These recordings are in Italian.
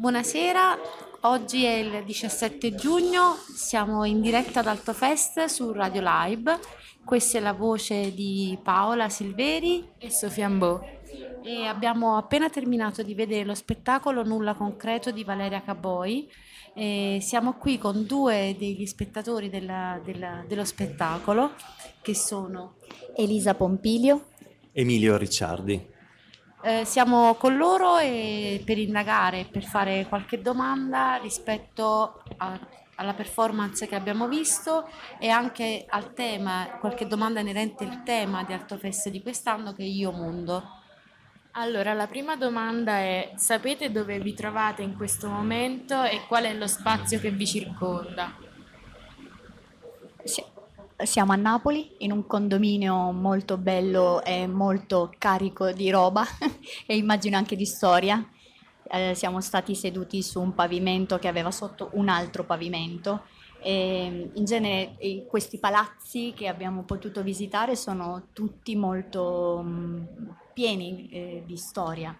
Buonasera, oggi è il 17 giugno, siamo in diretta ad Altofest su Radio Live. Questa è la voce di Paola Silveri e Sofia Ambò. E abbiamo appena terminato di vedere lo spettacolo Nulla Concreto di Valeria Caboi. E siamo qui con due degli spettatori della, della, dello spettacolo che sono Elisa Pompilio Emilio Ricciardi. Eh, siamo con loro e per indagare, per fare qualche domanda rispetto a, alla performance che abbiamo visto e anche al tema, qualche domanda inerente al tema di Artofest di quest'anno che è Io Mondo. Allora, la prima domanda è: sapete dove vi trovate in questo momento e qual è lo spazio che vi circonda? Sì siamo a Napoli in un condominio molto bello e molto carico di roba e immagino anche di storia. Eh, siamo stati seduti su un pavimento che aveva sotto un altro pavimento. E in genere questi palazzi che abbiamo potuto visitare sono tutti molto mm, pieni eh, di storia.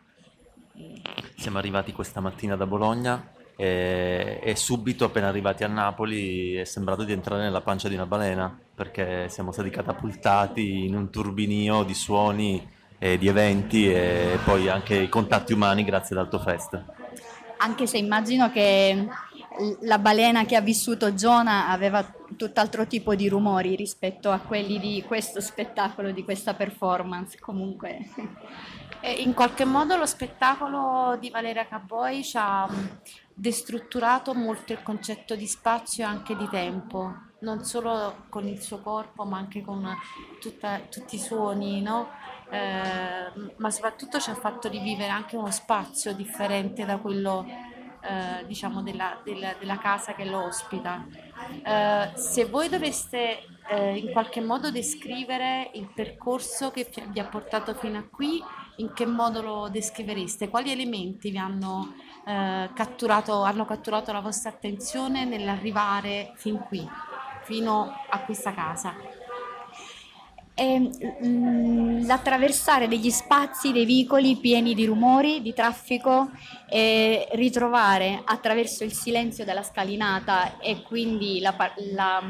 Siamo arrivati questa mattina da Bologna e, e, subito appena arrivati a Napoli è sembrato di entrare nella pancia di una balena perché siamo stati catapultati in un turbinio di suoni e di eventi e poi anche i contatti umani grazie ad Altofest. Anche se immagino che la balena che ha vissuto Giona aveva tutt'altro tipo di rumori rispetto a quelli di questo spettacolo, di questa performance comunque. In qualche modo lo spettacolo di Valeria Caboi ci ha destrutturato molto il concetto di spazio e anche di tempo, non solo con il suo corpo ma anche con tutta, tutti i suoni, no? eh, ma soprattutto ci ha fatto rivivere anche uno spazio differente da quello eh, diciamo della, della, della, casa che lo ospita. Eh, se voi doveste eh, in qualche modo descrivere il percorso che vi ha portato fino a qui, in che modo lo descrivereste? Quali elementi vi hanno, eh, catturato, hanno catturato la vostra attenzione nell'arrivare fin qui, fino a questa casa? È, mm, l'attraversare degli spazi, dei vicoli pieni di rumori, di traffico e ritrovare attraverso il silenzio della scalinata e quindi la, la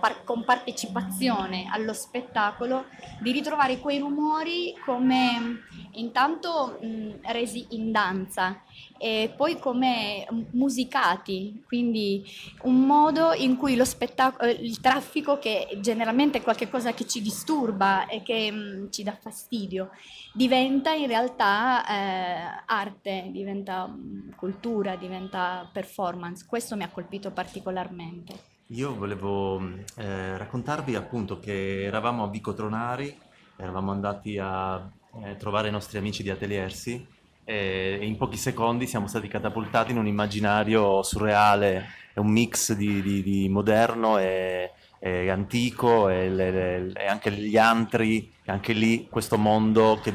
par- con partecipazione allo spettacolo, di ritrovare quei rumori come intanto mh, resi in danza e poi come musicati, quindi un modo in cui lo spettacolo, il traffico che generalmente è qualcosa che ci disturba e che mh, ci dà fastidio, diventa in realtà eh, arte, diventa cultura, diventa performance. Questo mi ha colpito particolarmente. Io volevo eh, raccontarvi appunto che eravamo a Vico Tronari, eravamo andati a eh, trovare i nostri amici di Ateliersi e in pochi secondi siamo stati catapultati in un immaginario surreale, un mix di, di, di moderno e, e antico e, le, e, anche gli antri, anche lì questo mondo che,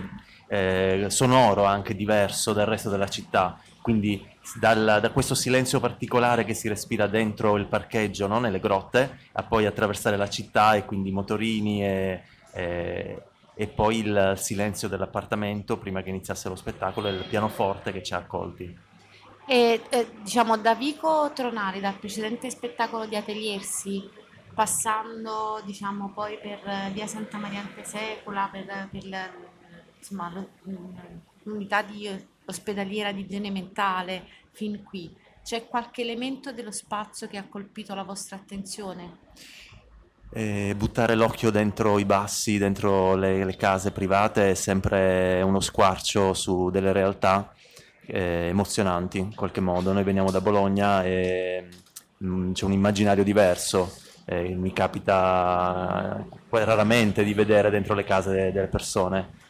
eh, sonoro anche diverso dal resto della città. Quindi dal, da questo silenzio particolare che si respira dentro il parcheggio, no? nelle grotte, a poi attraversare la città e quindi motorini e, e, e, poi il silenzio dell'appartamento prima che iniziasse lo spettacolo e il pianoforte che ci ha accolti. E eh, diciamo da Vico Tronari, dal precedente spettacolo di Ateliersi, passando diciamo poi per via Santa Maria Antesecula, per, per insomma, l'unità di ospedaliera di igiene mentale fin qui, c'è qualche elemento dello spazio che ha colpito la vostra attenzione? Eh, buttare l'occhio dentro i bassi, dentro le, le, case private è sempre uno squarcio su delle realtà eh, emozionanti in qualche modo. Noi veniamo da Bologna e mh, mm, c'è un immaginario diverso. Eh, mi capita raramente di vedere dentro le case delle persone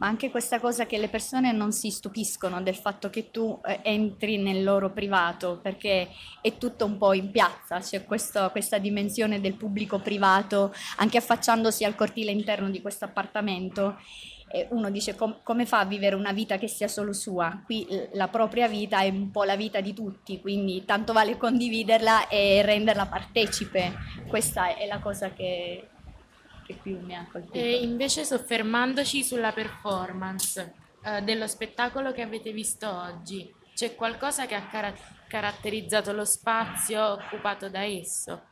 ma anche questa cosa che le persone non si stupiscono del fatto che tu eh, entri nel loro privato, perché è tutto un po' in piazza, c'è questo, questa dimensione del pubblico privato, anche affacciandosi al cortile interno di questo appartamento. Uno dice com- come fa a vivere una vita che sia solo sua? Qui la propria vita è un po' la vita di tutti, quindi tanto vale condividerla e renderla partecipe. Questa è la cosa che, che più mi ha colpito. E invece soffermandoci sulla performance eh, dello spettacolo che avete visto oggi, C'è qualcosa che ha cara- caratterizzato lo spazio occupato da esso?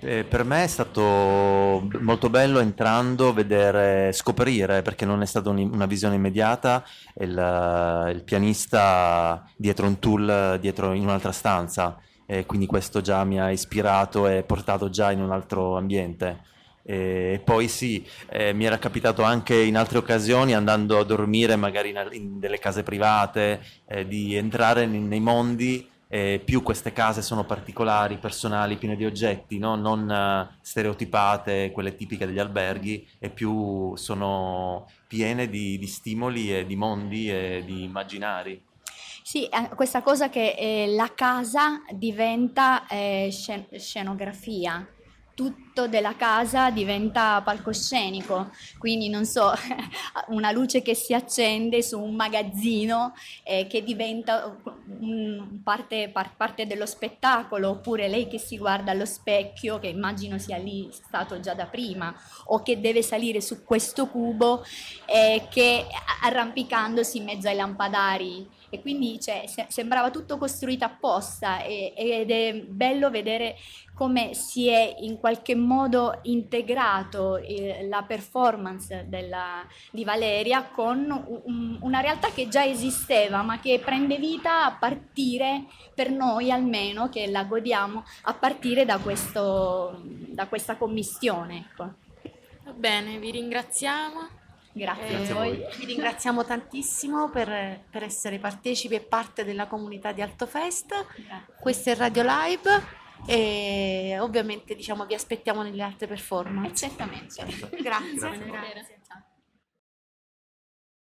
Eh, per me è stato molto bello entrando, vedere, scoprire, perché non è stata un- una visione immediata, il, il pianista dietro un tool, dietro in un'altra stanza, e quindi questo già mi ha ispirato e portato già in un altro ambiente. E poi sì, eh, mi era capitato anche in altre occasioni, andando a dormire magari in, in delle case private, eh, di entrare nei, nei mondi eh, più queste case sono particolari, personali, piene di oggetti, no? non eh, stereotipate, quelle tipiche degli alberghi, e più sono piene di, di stimoli e di mondi e di immaginari. Sì, eh, questa cosa che eh, la casa diventa eh, scen- scenografia, tutto della casa diventa palcoscenico, quindi non so, una luce che si accende su un magazzino eh, che diventa um, parte, par- parte dello spettacolo, oppure lei che si guarda allo specchio, che immagino sia lì stato già da prima, o che deve salire su questo cubo eh, che arrampicandosi in mezzo ai lampadari e quindi cioè, se- sembrava tutto costruito apposta e- ed è bello vedere come si è in qualche modo integrato eh, la performance della- di Valeria con un- una realtà che già esisteva ma che prende vita a partire, per noi almeno, che la godiamo, a partire da, questo, da questa commissione. Ecco. Va bene, vi ringraziamo. Grazie, Grazie a a voi. Vi ringraziamo tantissimo per, per essere partecipi e parte della comunità di Altofest. Questo è Radio Live e ovviamente diciamo vi aspettiamo nelle altre performance. Eh, certamente. Grazie. Grazie. Grazie.